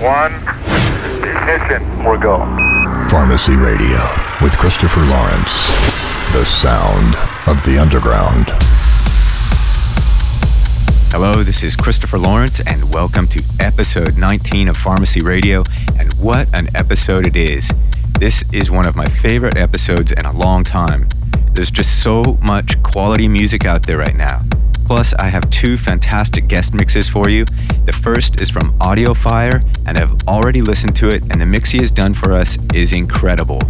one, ignition. We're go. Pharmacy Radio with Christopher Lawrence. The sound of the underground. Hello, this is Christopher Lawrence, and welcome to episode 19 of Pharmacy Radio. And what an episode it is! This is one of my favorite episodes in a long time. There's just so much quality music out there right now. Plus, I have two fantastic guest mixes for you. The first is from Audiofire, and I've already listened to it, and the mix he has done for us is incredible.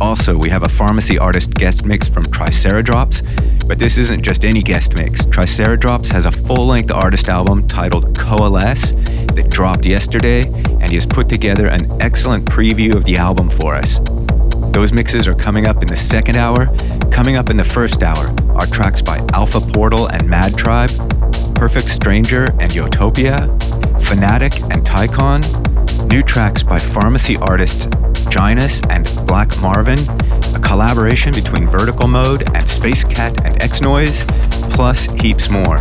Also, we have a pharmacy artist guest mix from Triceradrops, but this isn't just any guest mix. Triceradrops has a full length artist album titled Coalesce that dropped yesterday, and he has put together an excellent preview of the album for us. Those mixes are coming up in the second hour. Coming up in the first hour are tracks by Alpha Portal and Mad Tribe, Perfect Stranger and Utopia, Fanatic and Tycon, new tracks by pharmacy artists Ginus and Black Marvin, a collaboration between Vertical Mode and Space Cat and X Noise, plus heaps more.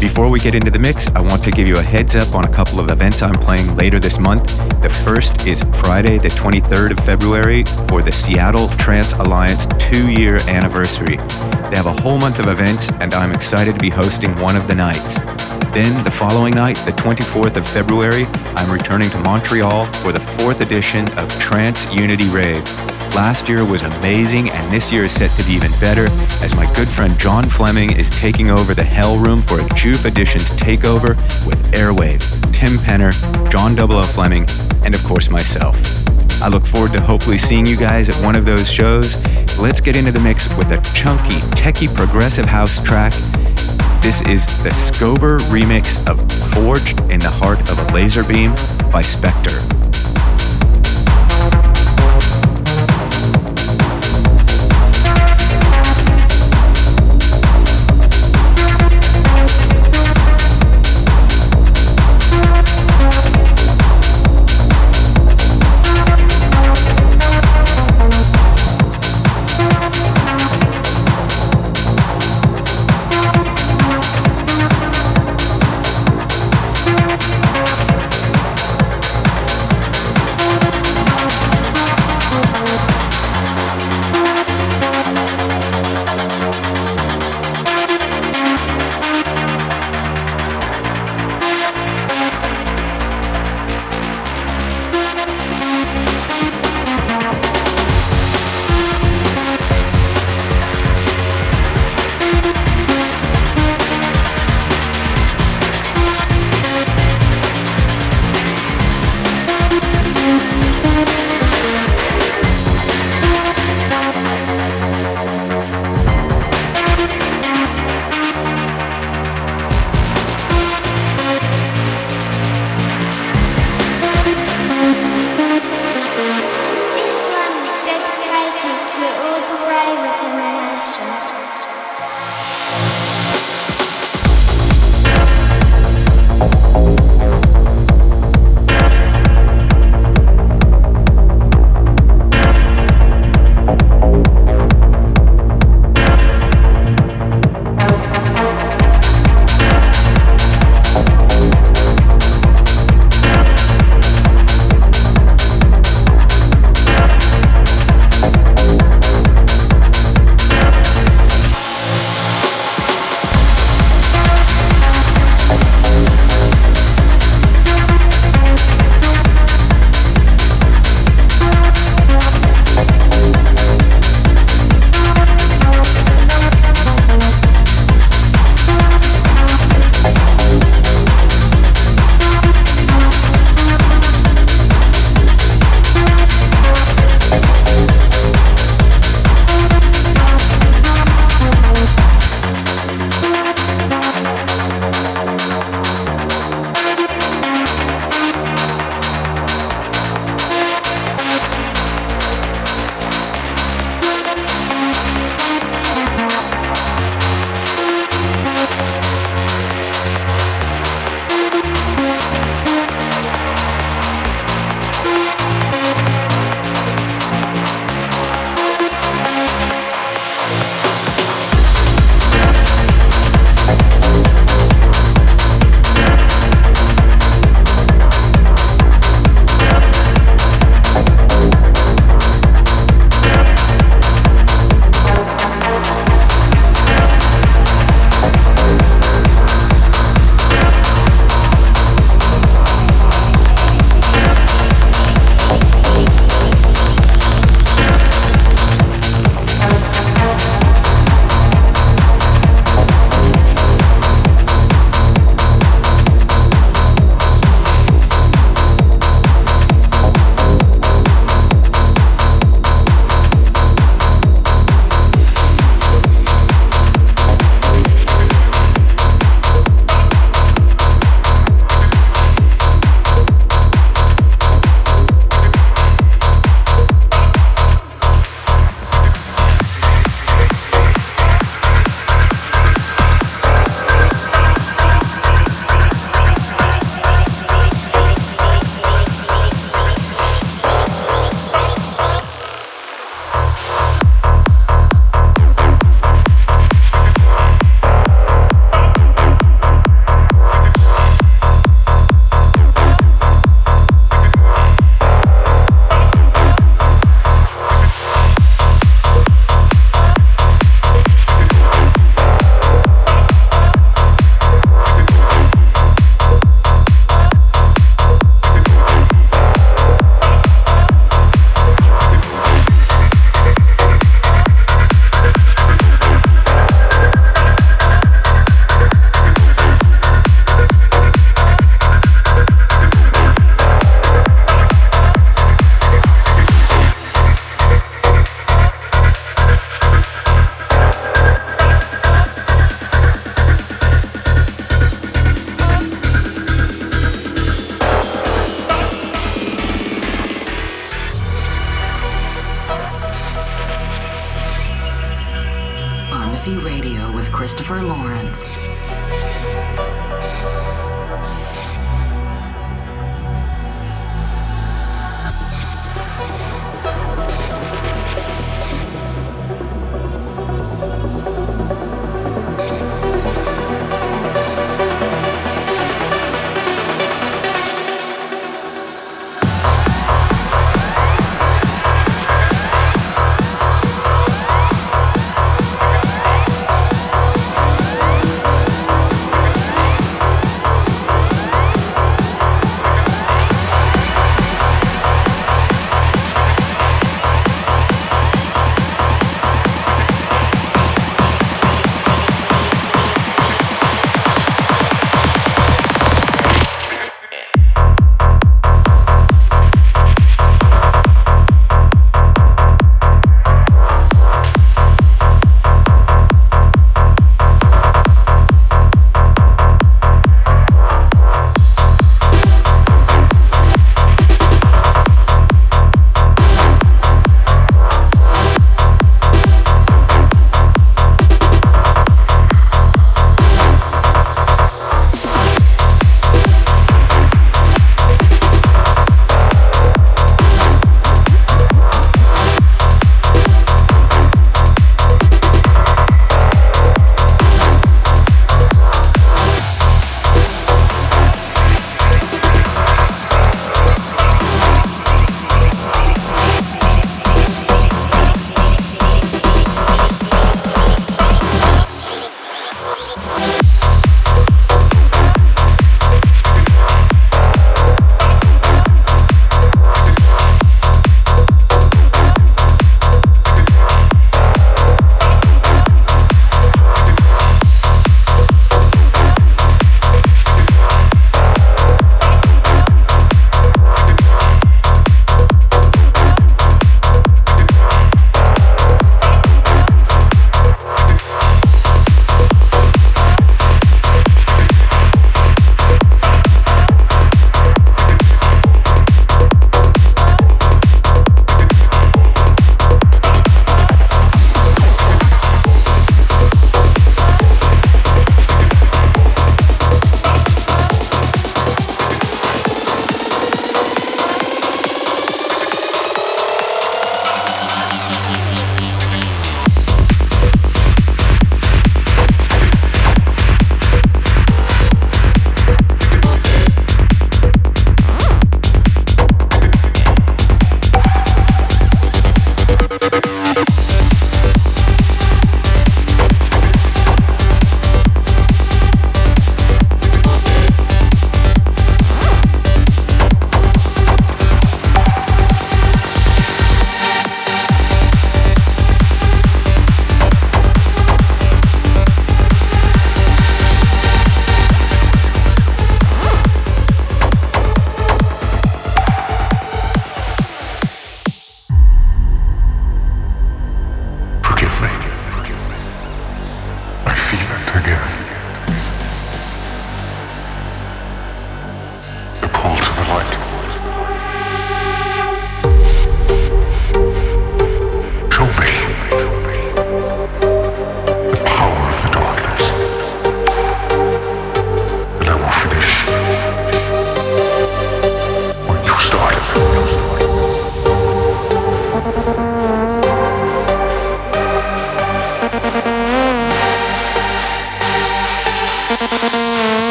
Before we get into the mix, I want to give you a heads up on a couple of events I'm playing later this month. The first is Friday, the 23rd of February, for the Seattle Trance Alliance two year anniversary. They have a whole month of events, and I'm excited to be hosting one of the nights. Then, the following night, the 24th of February, I'm returning to Montreal for the fourth edition of Trance Unity Rave. Last year was amazing, and this year is set to be even better as my good friend John Fleming is taking over the Hell Room for a JOOF Editions takeover with Airwave, Tim Penner, John Double O Fleming, and of course myself. I look forward to hopefully seeing you guys at one of those shows. Let's get into the mix with a chunky, techie progressive house track. This is the Scober remix of Forged in the Heart of a Laser Beam by Spectre.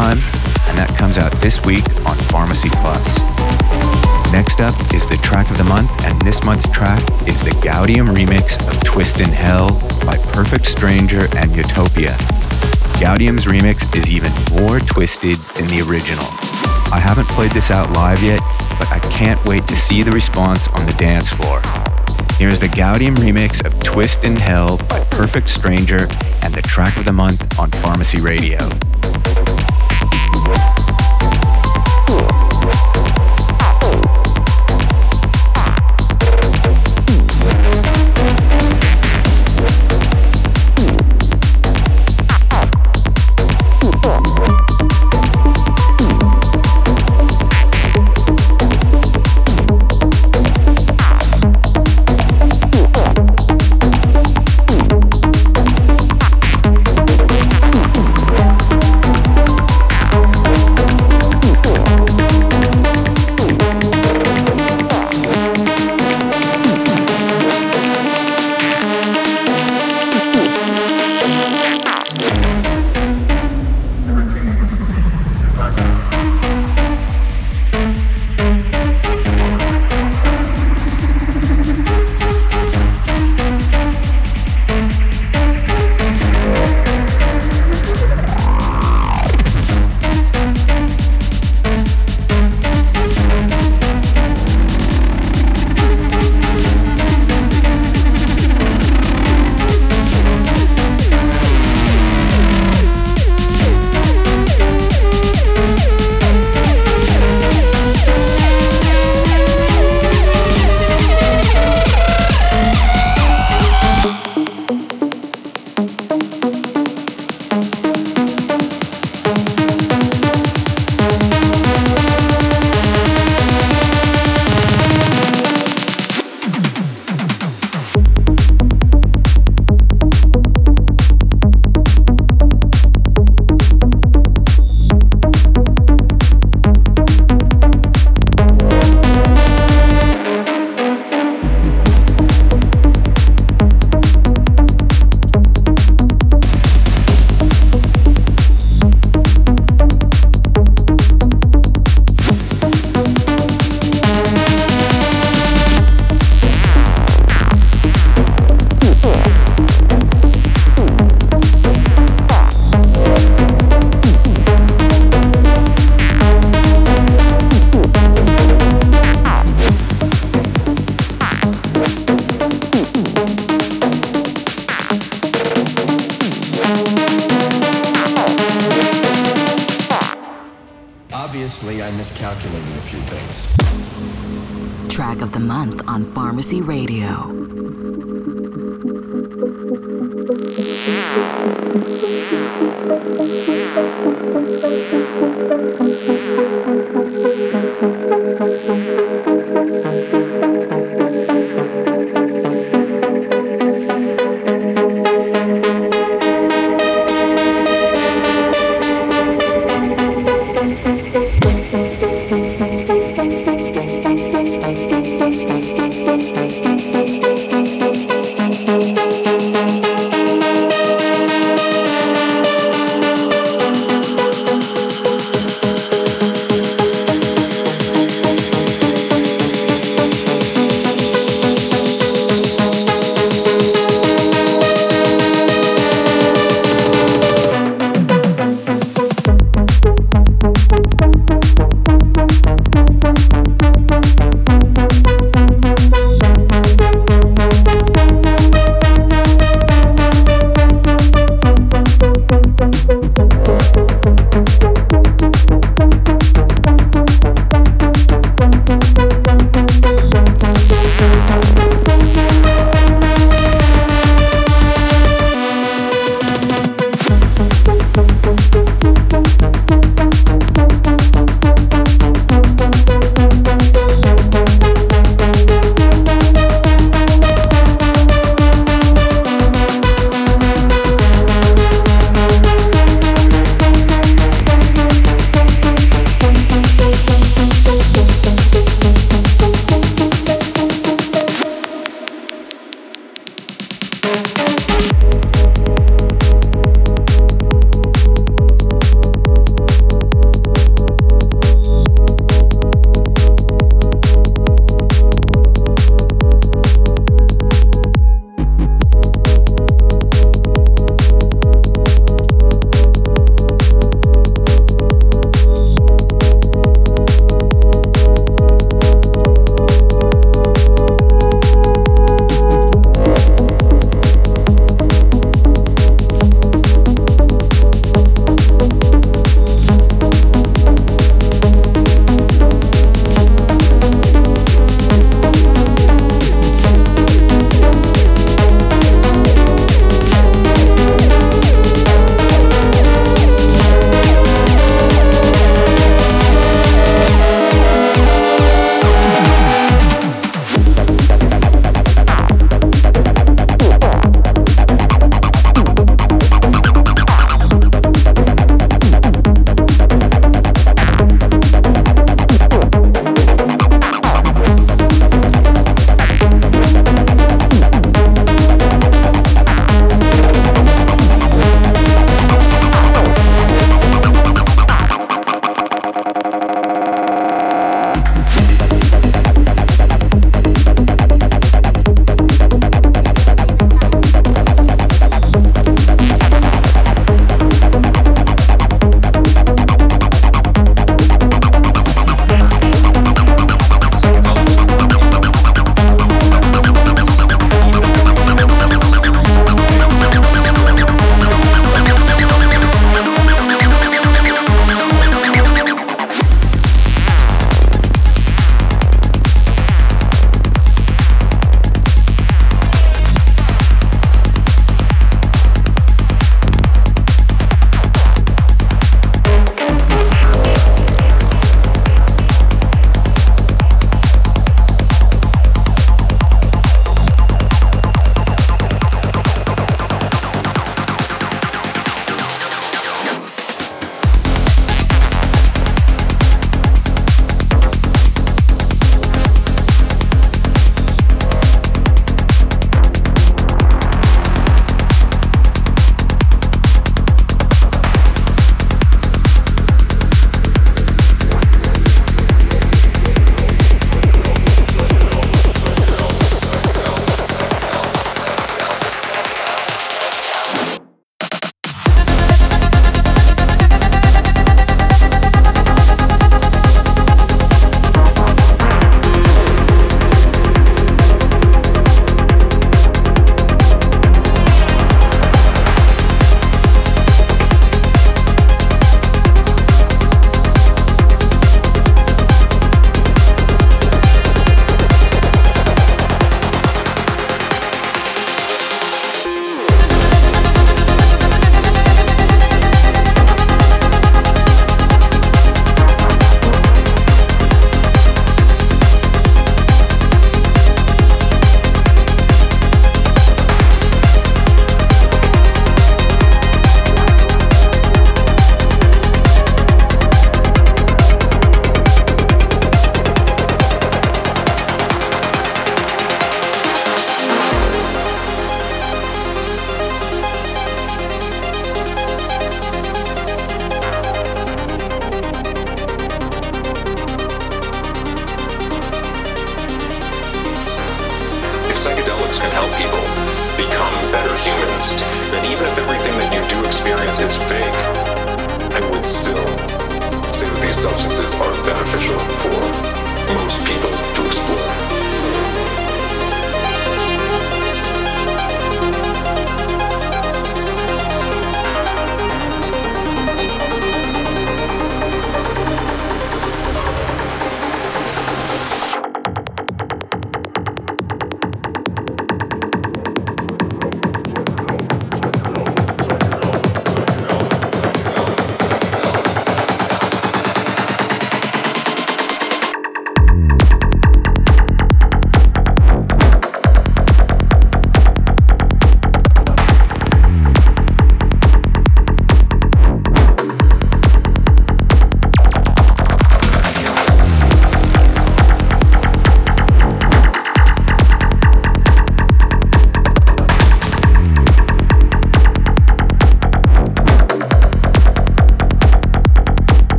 And that comes out this week on Pharmacy Plus. Next up is the track of the month, and this month's track is the Gaudium remix of Twist in Hell by Perfect Stranger and Utopia. Gaudium's remix is even more twisted than the original. I haven't played this out live yet, but I can't wait to see the response on the dance floor. Here's the Gaudium remix of Twist in Hell by Perfect Stranger and the track of the month on Pharmacy Radio. Month on Pharmacy Radio.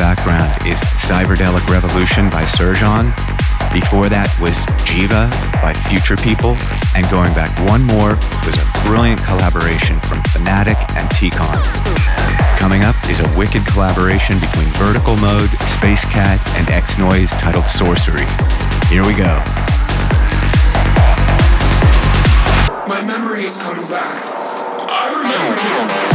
Background is Cyberdelic Revolution by Serjon. Before that was Jiva by Future People. And going back one more was a brilliant collaboration from Phanatic and Ticon. Coming up is a wicked collaboration between Vertical Mode, Space Cat, and X Noise titled Sorcery. Here we go. My memory is coming back. I remember.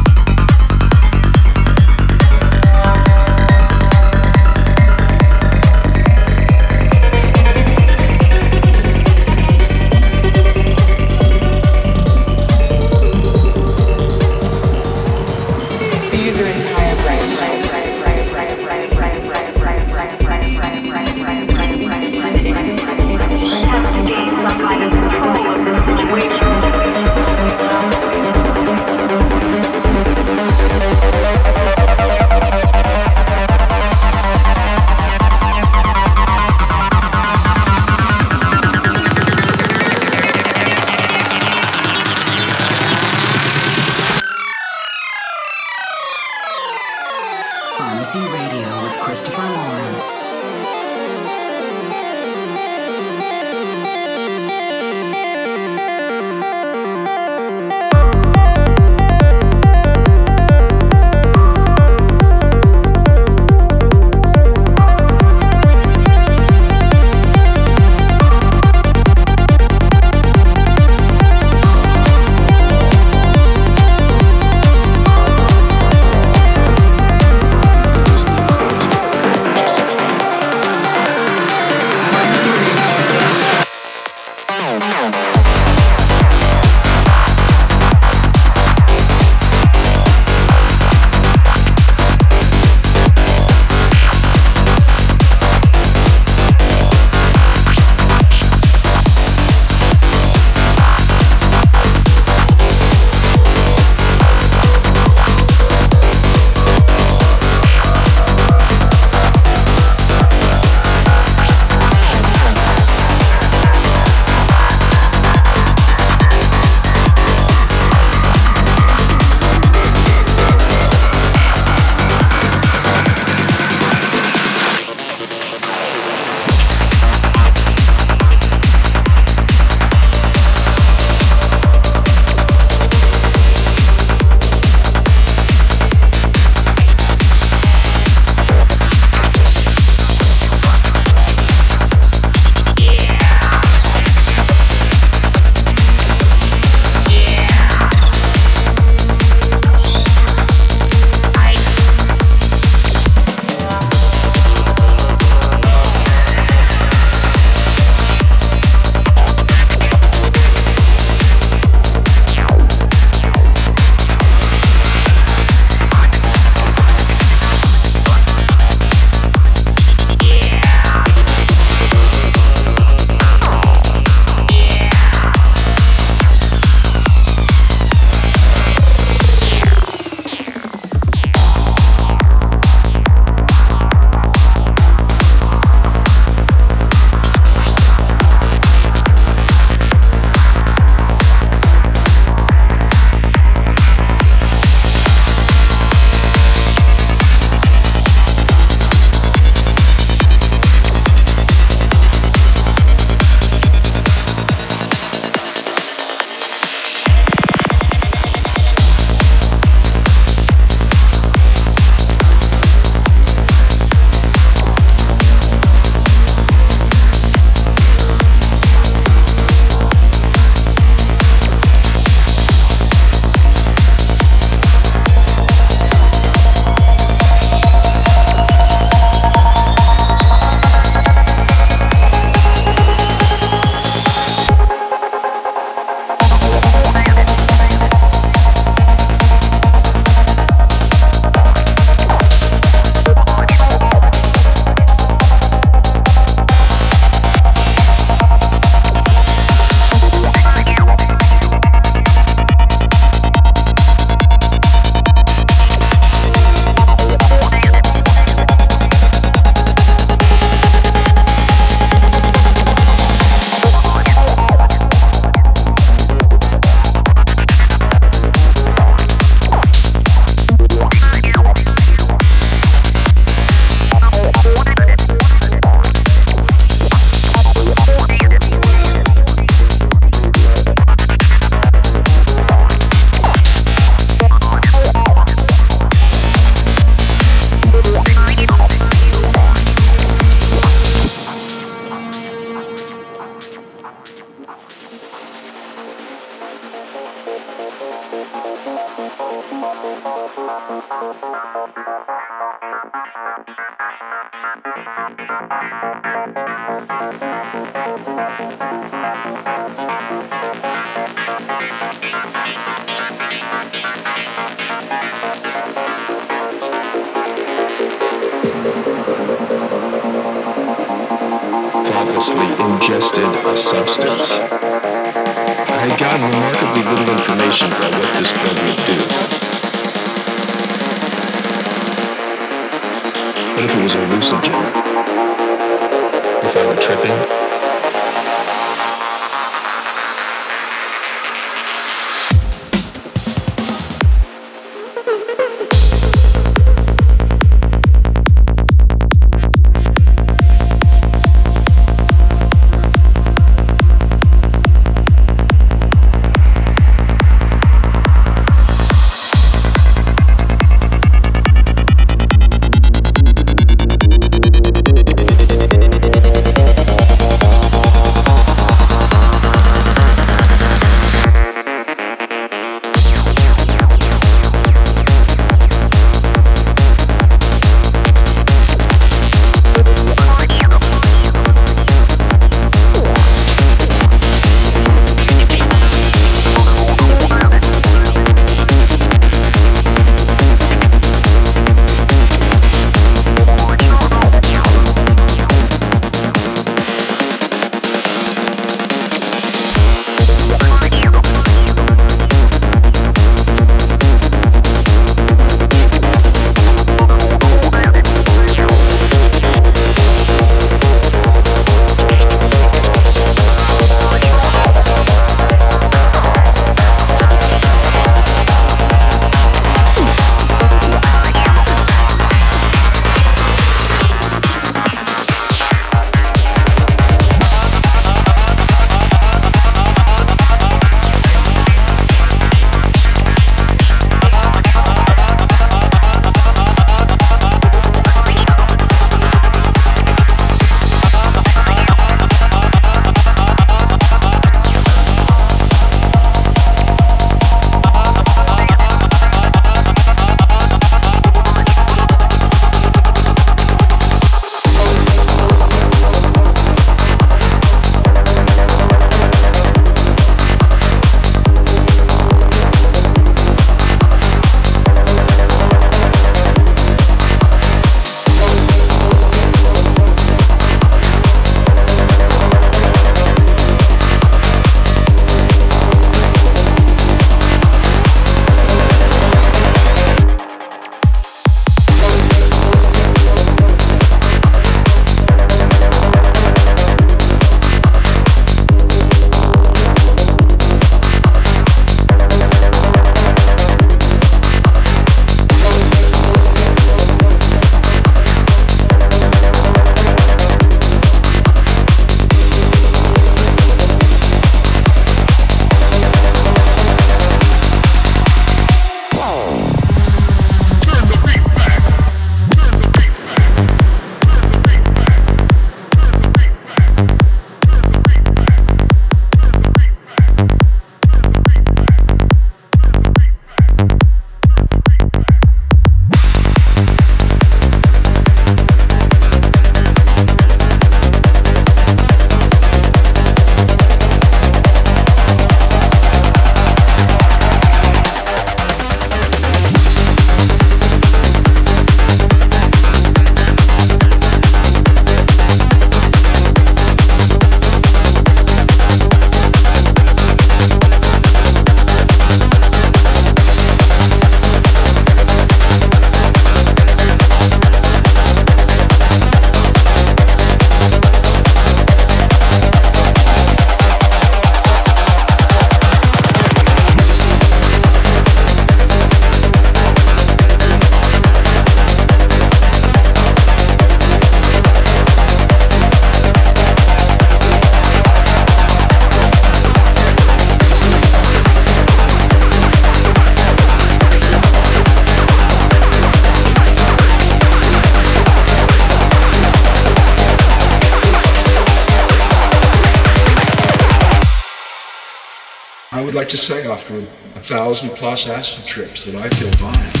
Thousand plus acid trips that I feel fine.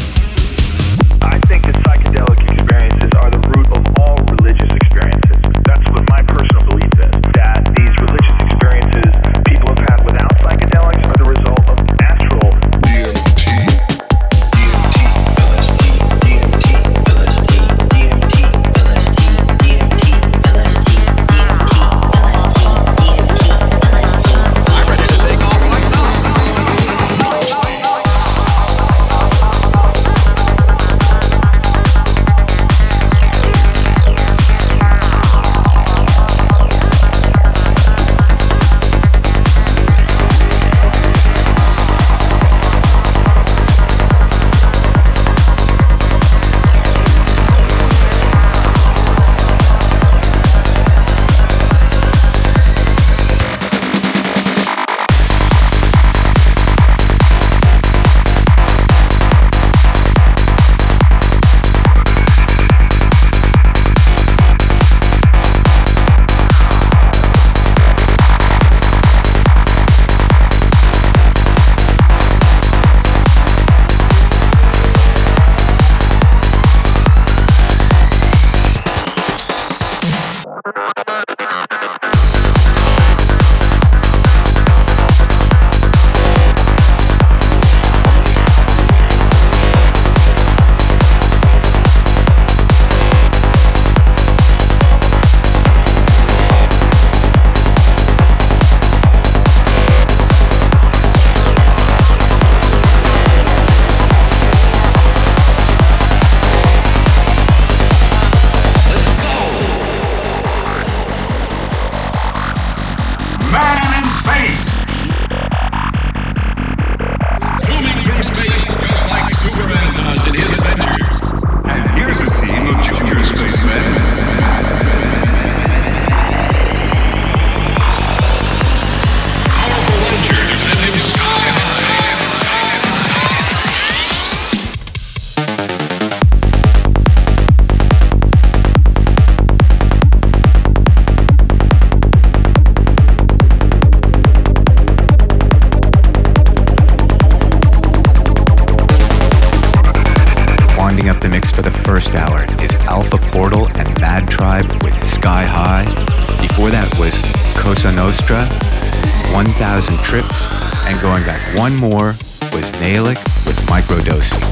Trips, and going back one more was Nailik with Microdosing.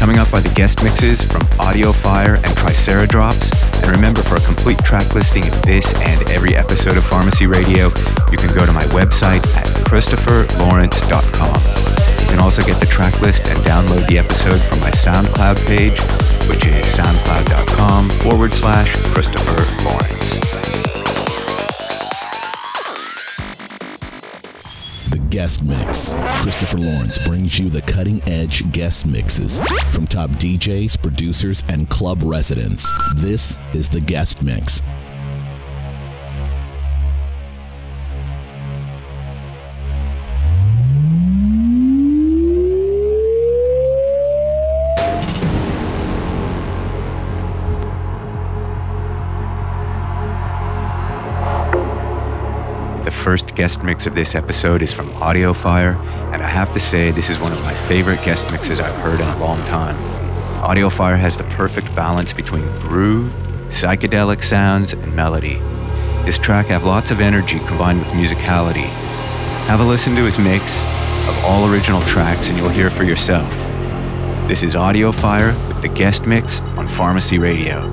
Coming up are the guest mixes from Audio Fire and Triceradrops. And remember, for a complete track listing of this and every episode of Pharmacy Radio, you can go to my website at christopherlawrence.com. You can also get the track list and download the episode from my SoundCloud page, which is soundcloud.com forward slash Christopher Lawrence. Guest mix. Christopher Lawrence brings you the cutting edge guest mixes from top DJs, producers, and club residents. This is the guest mix. Guest mix of this episode is from Audiofire, and I have to say, this is one of my favorite guest mixes I've heard in a long time. Audiofire has the perfect balance between groove, psychedelic sounds, and melody. This track has lots of energy combined with musicality. Have a listen to his mix of all original tracks, and you'll hear for yourself. This is Audiofire with the guest mix on Pharmacy Radio.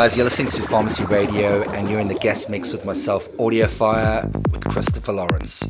guys. You're listening to Pharmacy Radio, and you're in the guest mix with myself, Audiofire, with Christopher Lawrence.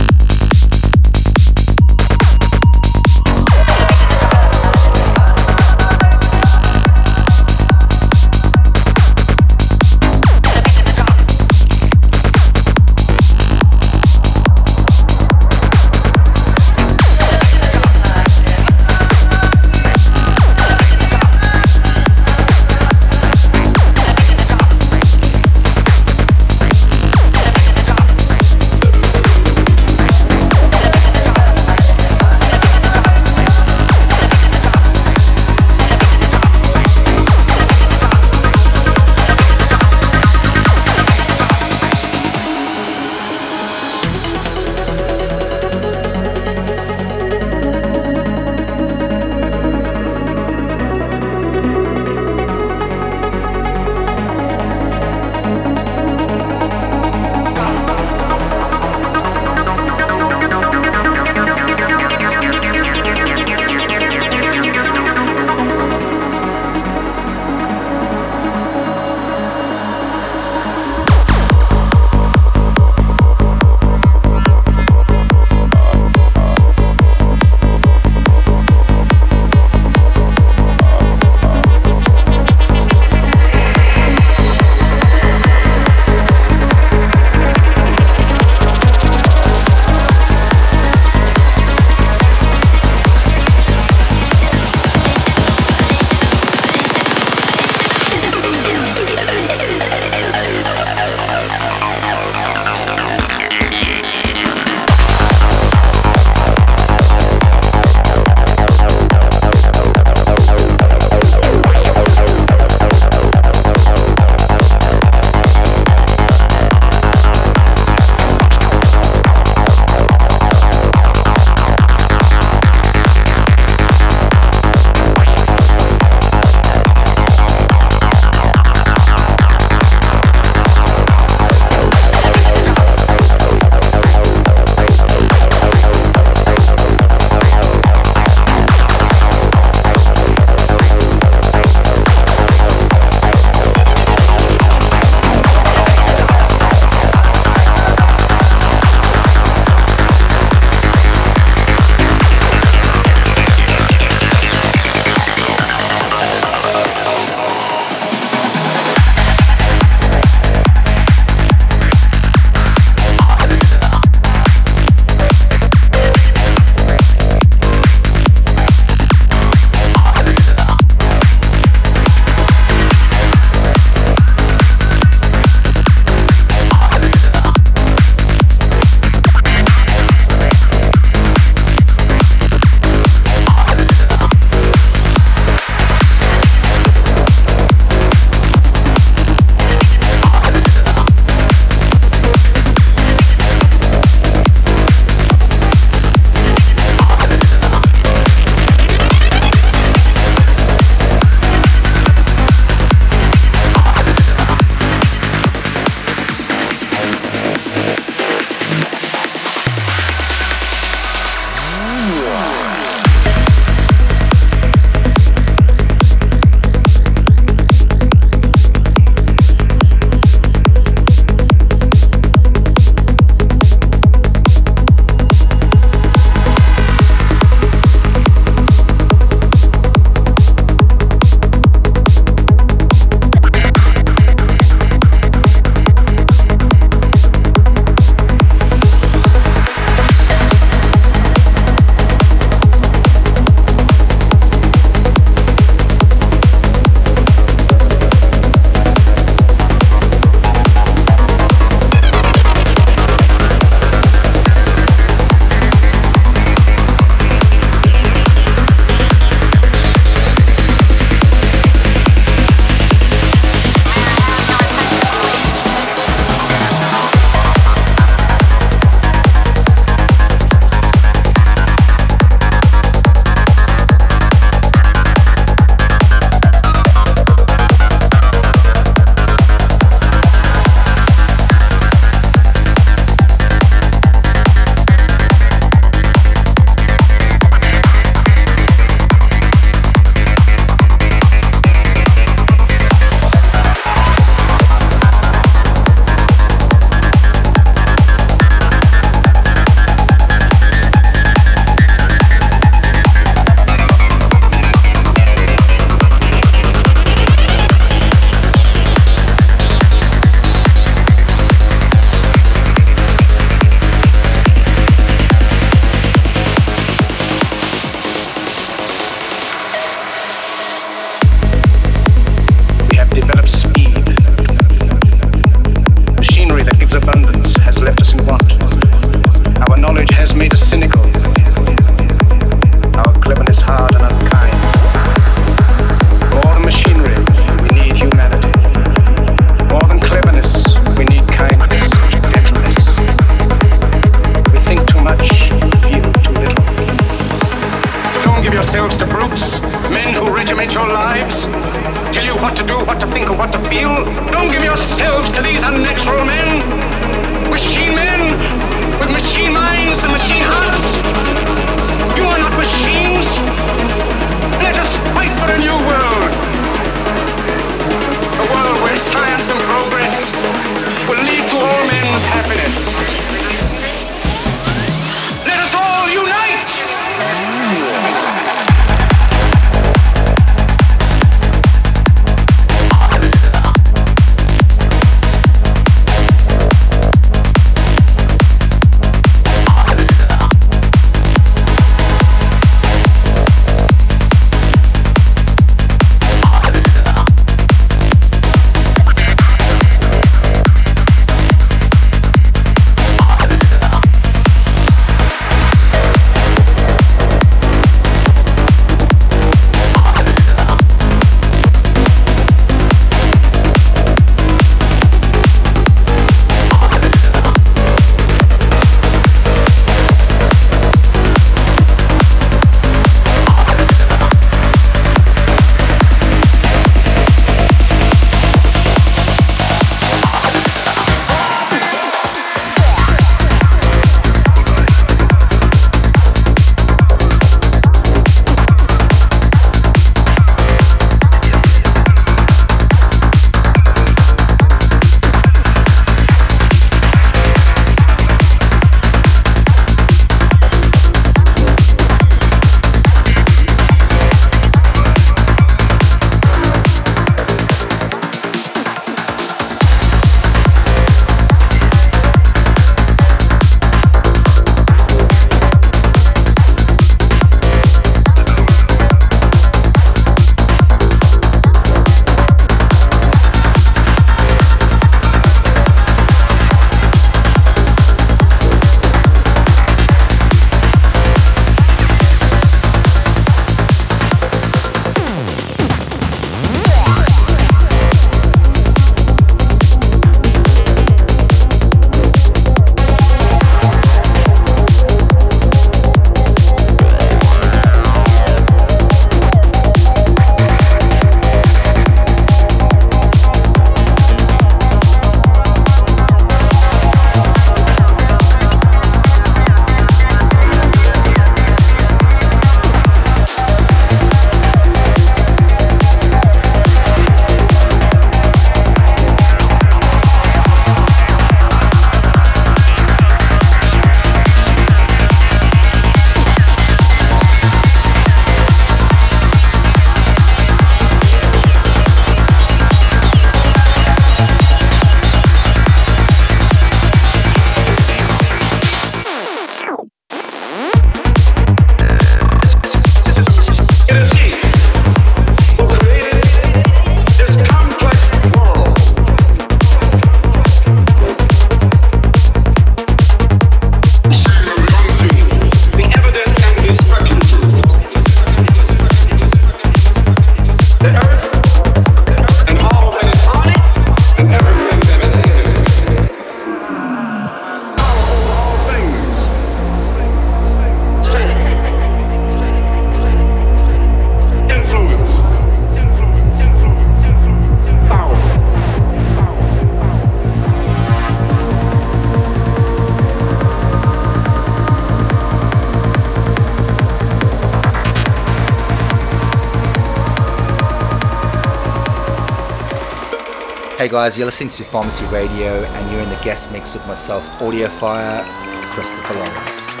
Hey guys, you're listening to Pharmacy Radio and you're in the guest mix with myself, Audiofire, Christopher Lawrence.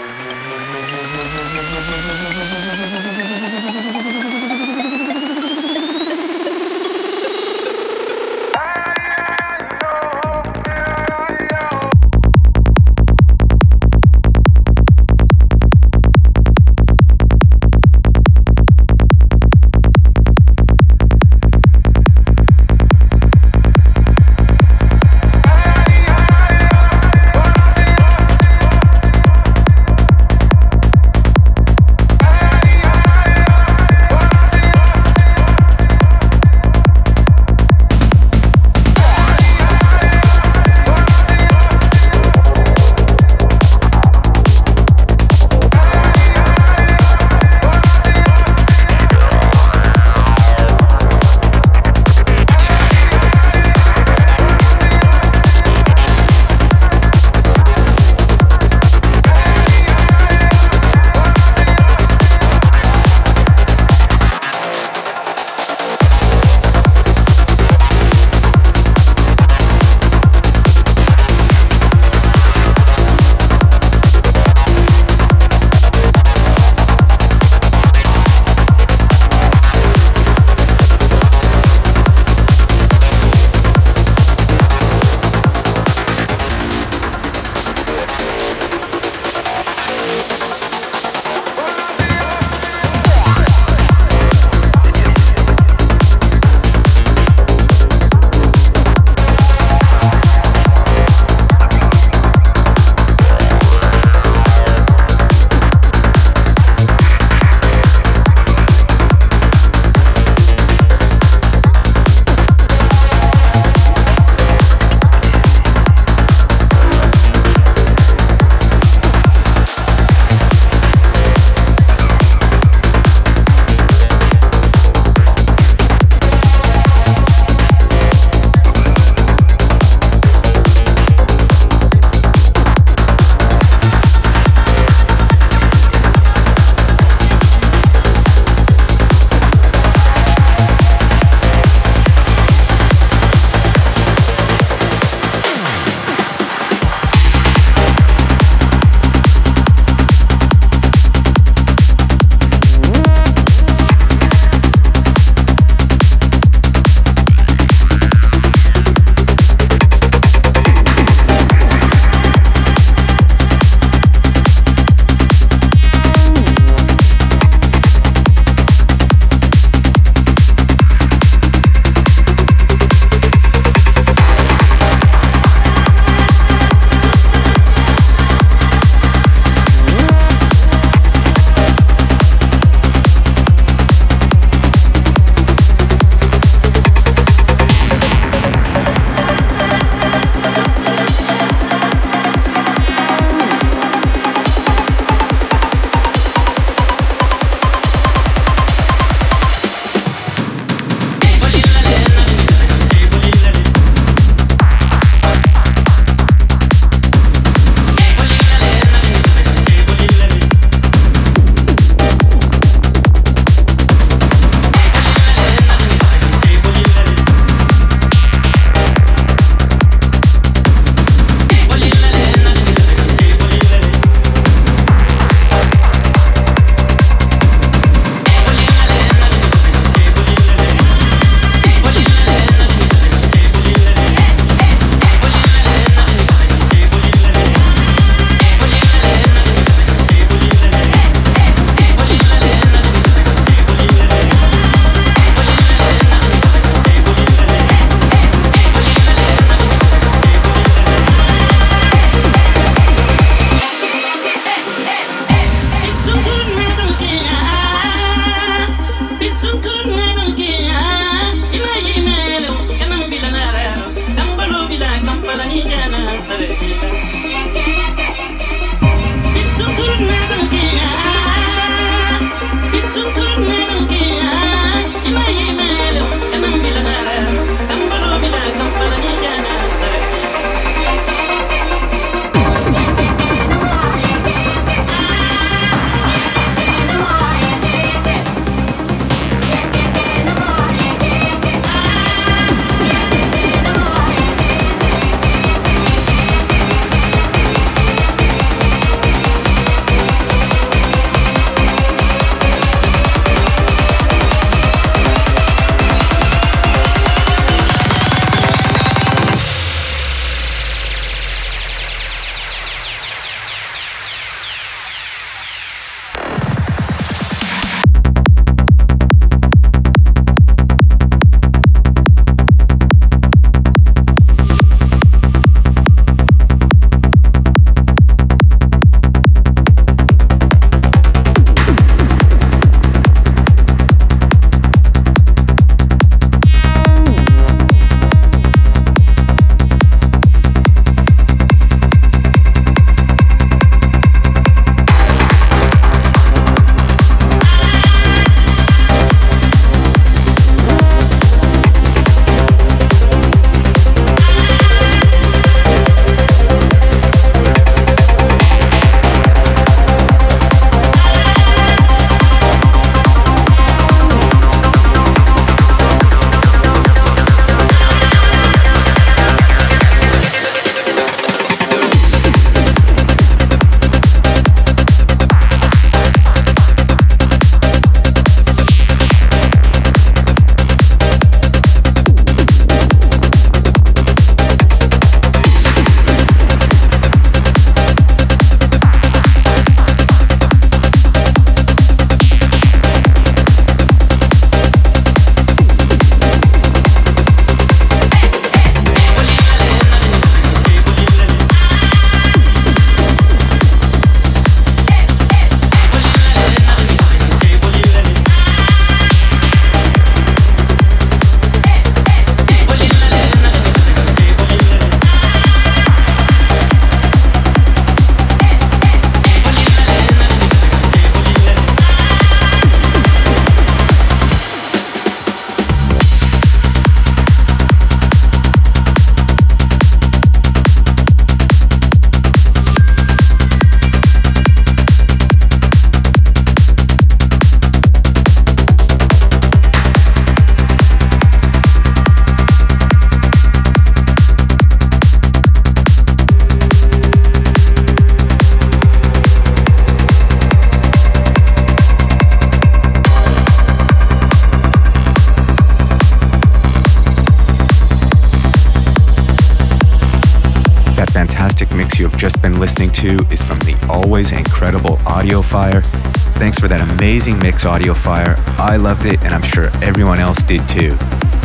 Amazing mix, Audiofire. I loved it, and I'm sure everyone else did too.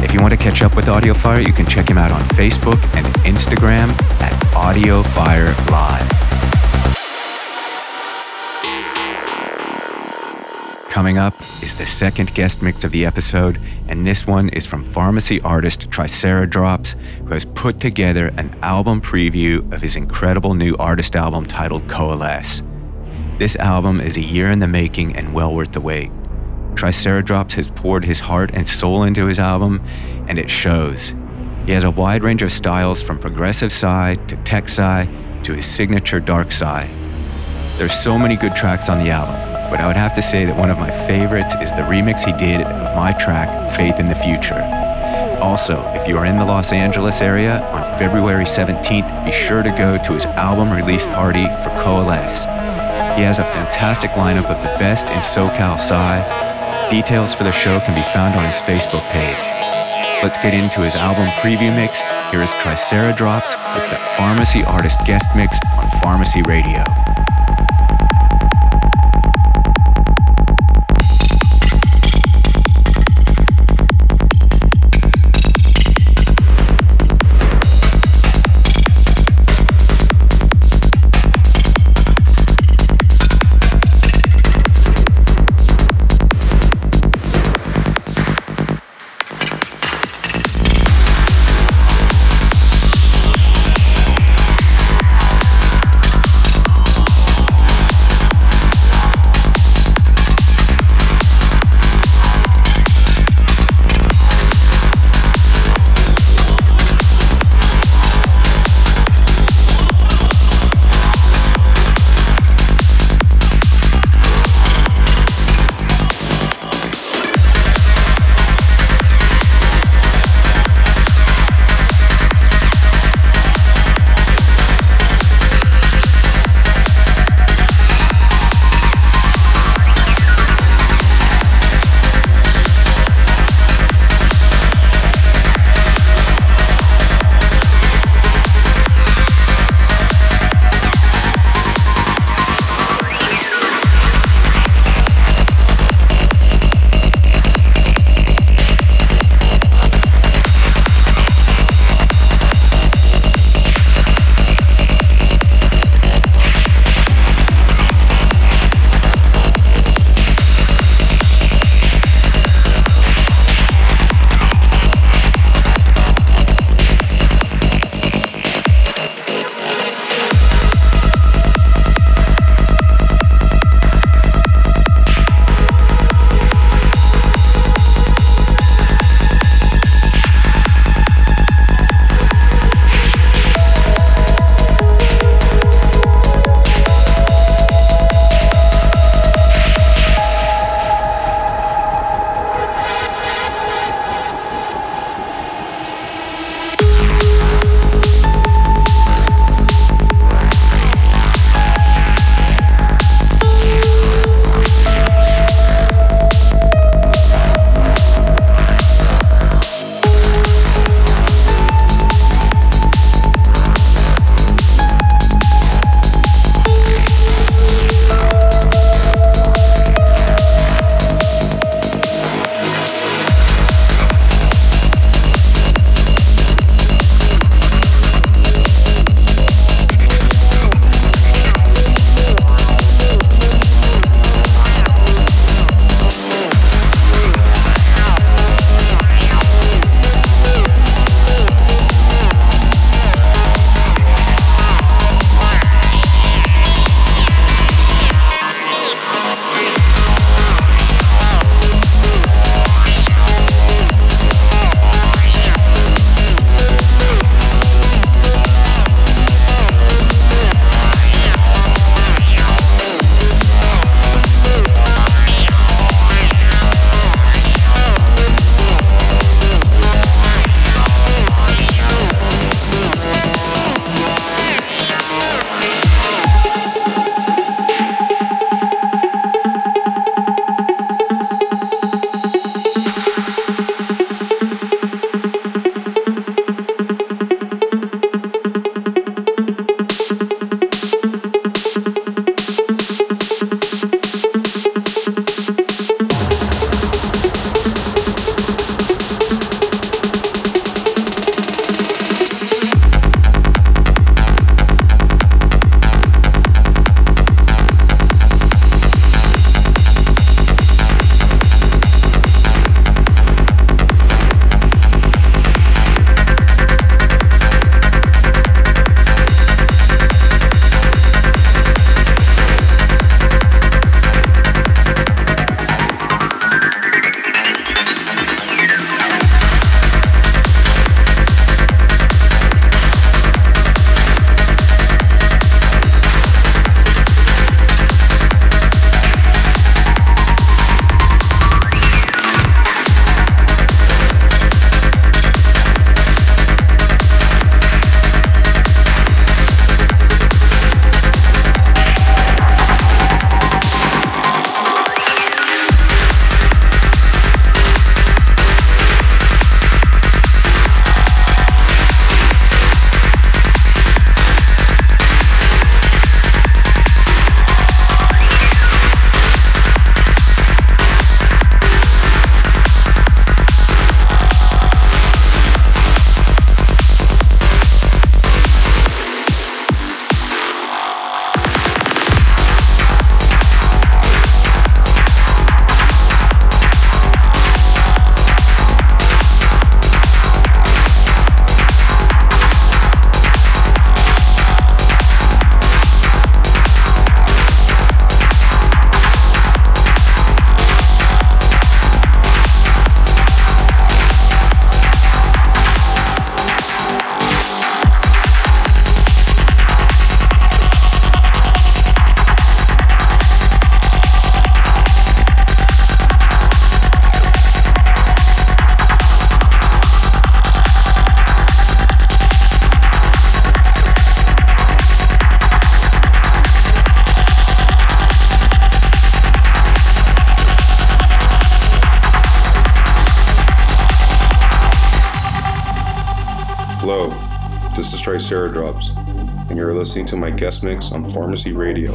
If you want to catch up with Audiofire, you can check him out on Facebook and Instagram at Audiofire Live. Coming up is the second guest mix of the episode, and this one is from pharmacy artist Triceradrops, who has put together an album preview of his incredible new artist album titled Coalesce. This album is a year in the making and well worth the wait. Triceradrops has poured his heart and soul into his album, and it shows. He has a wide range of styles from progressive psy to tech psy to his signature dark psy. There's so many good tracks on the album, but I would have to say that one of my favorites is the remix he did of my track, Faith in the Future. Also, if you are in the Los Angeles area on February 17th, be sure to go to his album release party for Coalesce. He has a fantastic lineup of the best in SoCal Psy. Details for the show can be found on his Facebook page. Let's get into his album preview mix. Here is Triceradrops with the Pharmacy Artist guest mix on Pharmacy Radio. This Drops, and you're listening to my guest mix on Pharmacy Radio.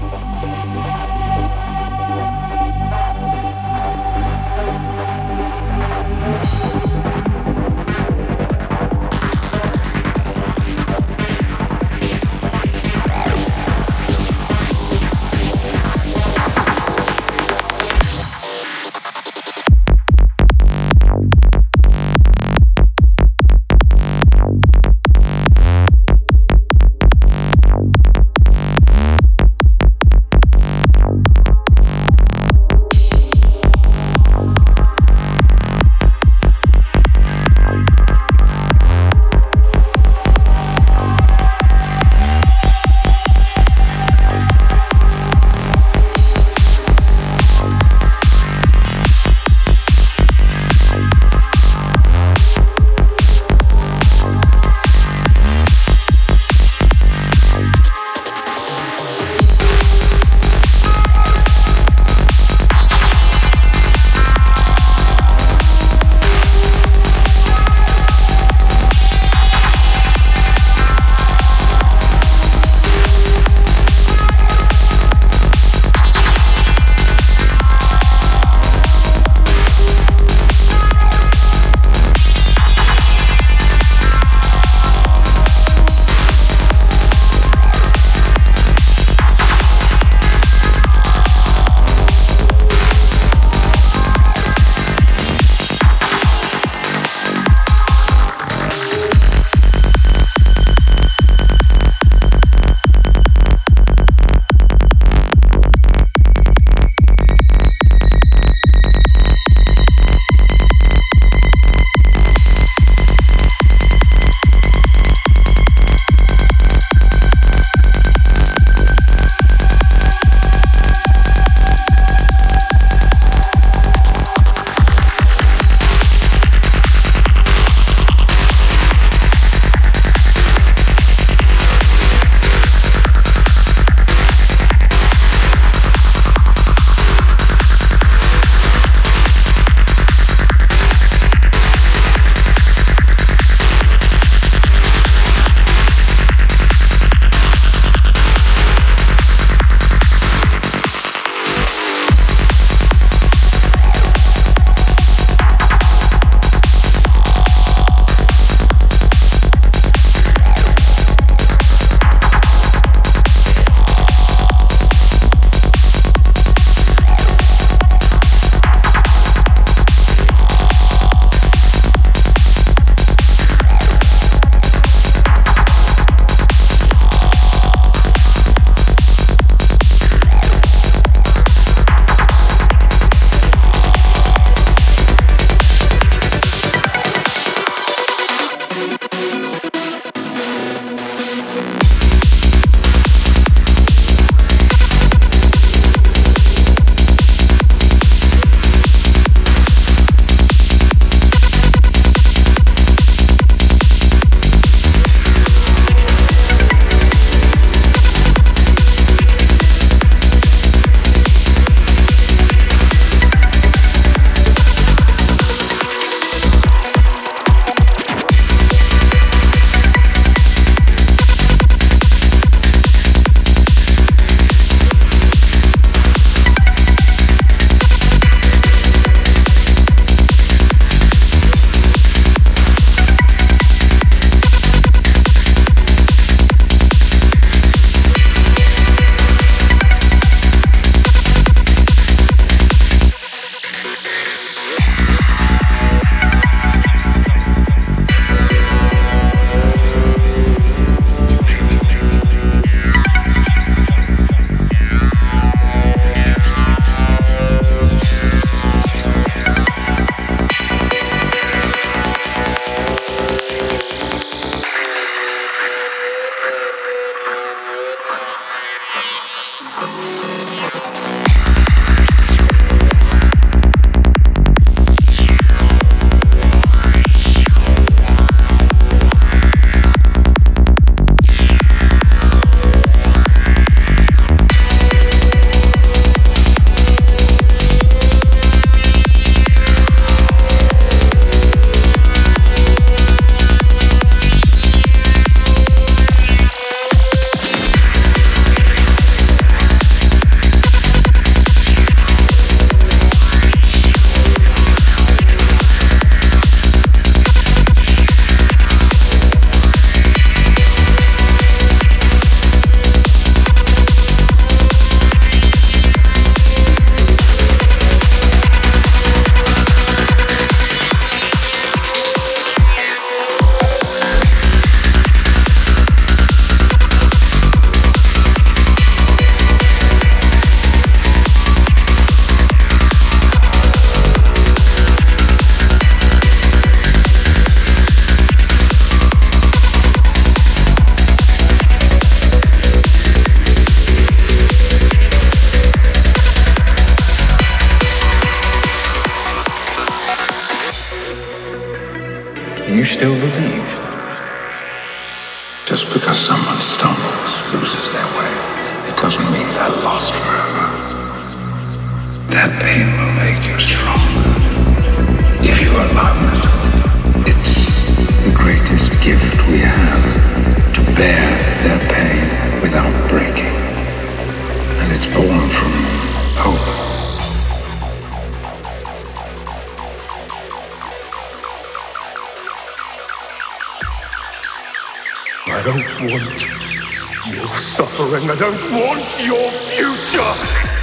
Future.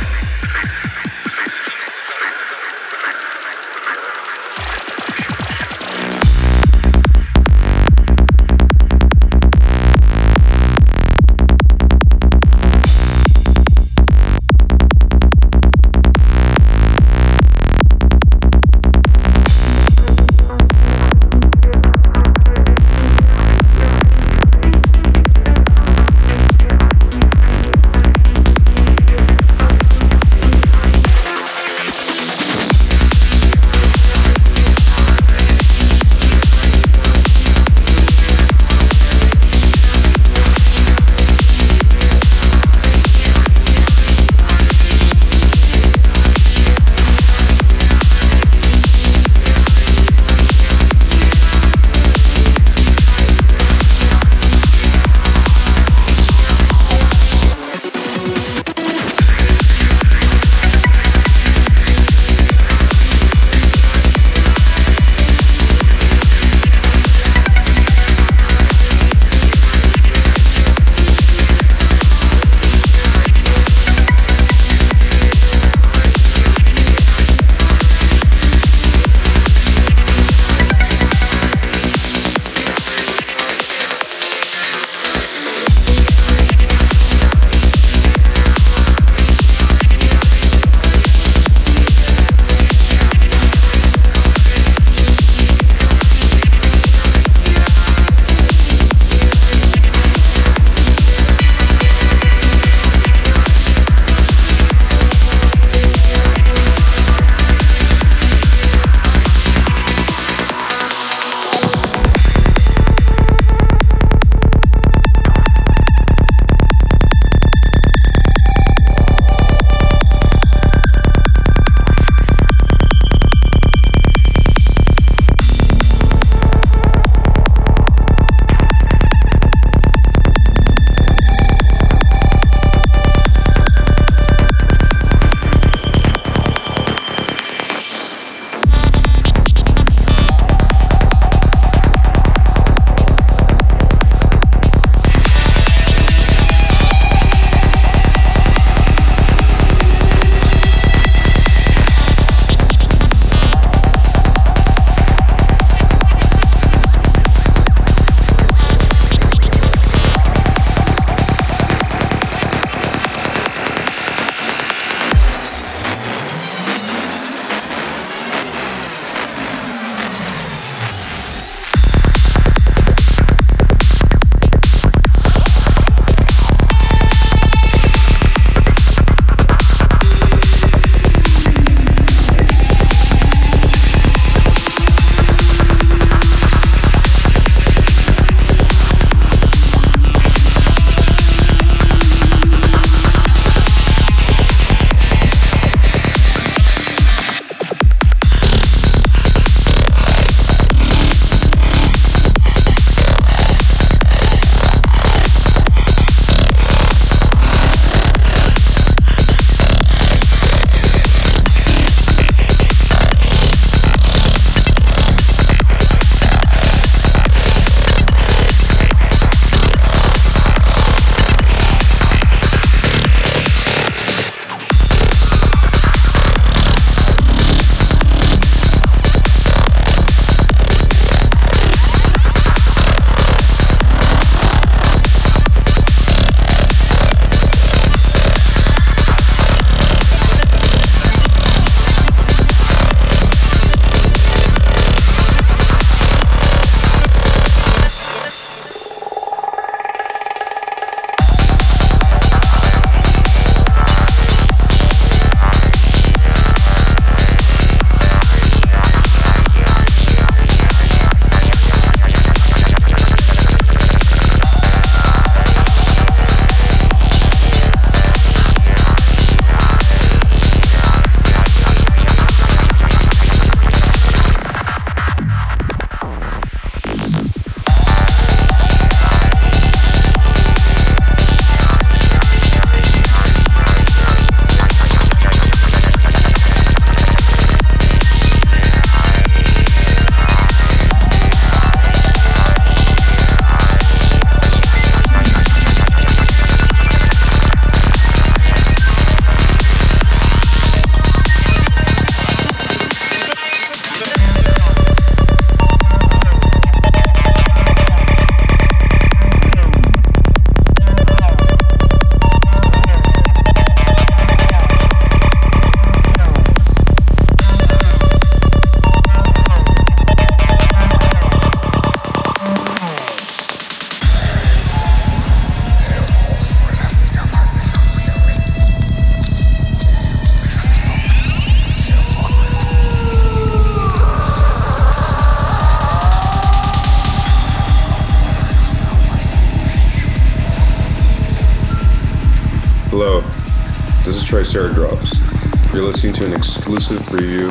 Listening to an exclusive preview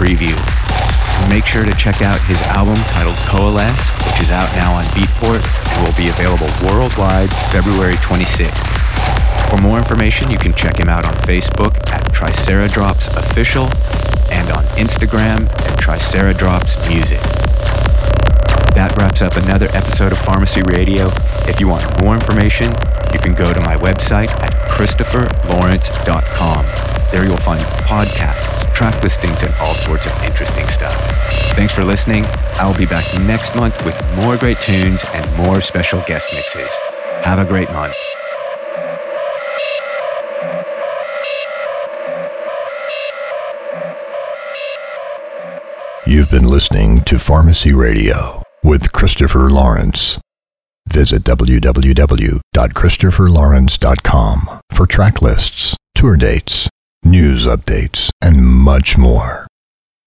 preview. Make sure to check out his album titled Coalesce, which is out now on Beatport and will be available worldwide February 26th. For more information, you can check him out on Facebook at Triceradrops Official and on Instagram at Triceradrops Music. That wraps up another episode of Pharmacy Radio. If you want more information, you can go to my website at christopherlawrence.com. There you'll find podcasts, track listings, and all sorts of interesting stuff. Thanks for listening. I'll be back next month with more great tunes and more special guest mixes. Have a great month. You've been listening to Pharmacy Radio with Christopher Lawrence. Visit www.christopherlawrence.com for track lists, tour dates, news updates, and much more.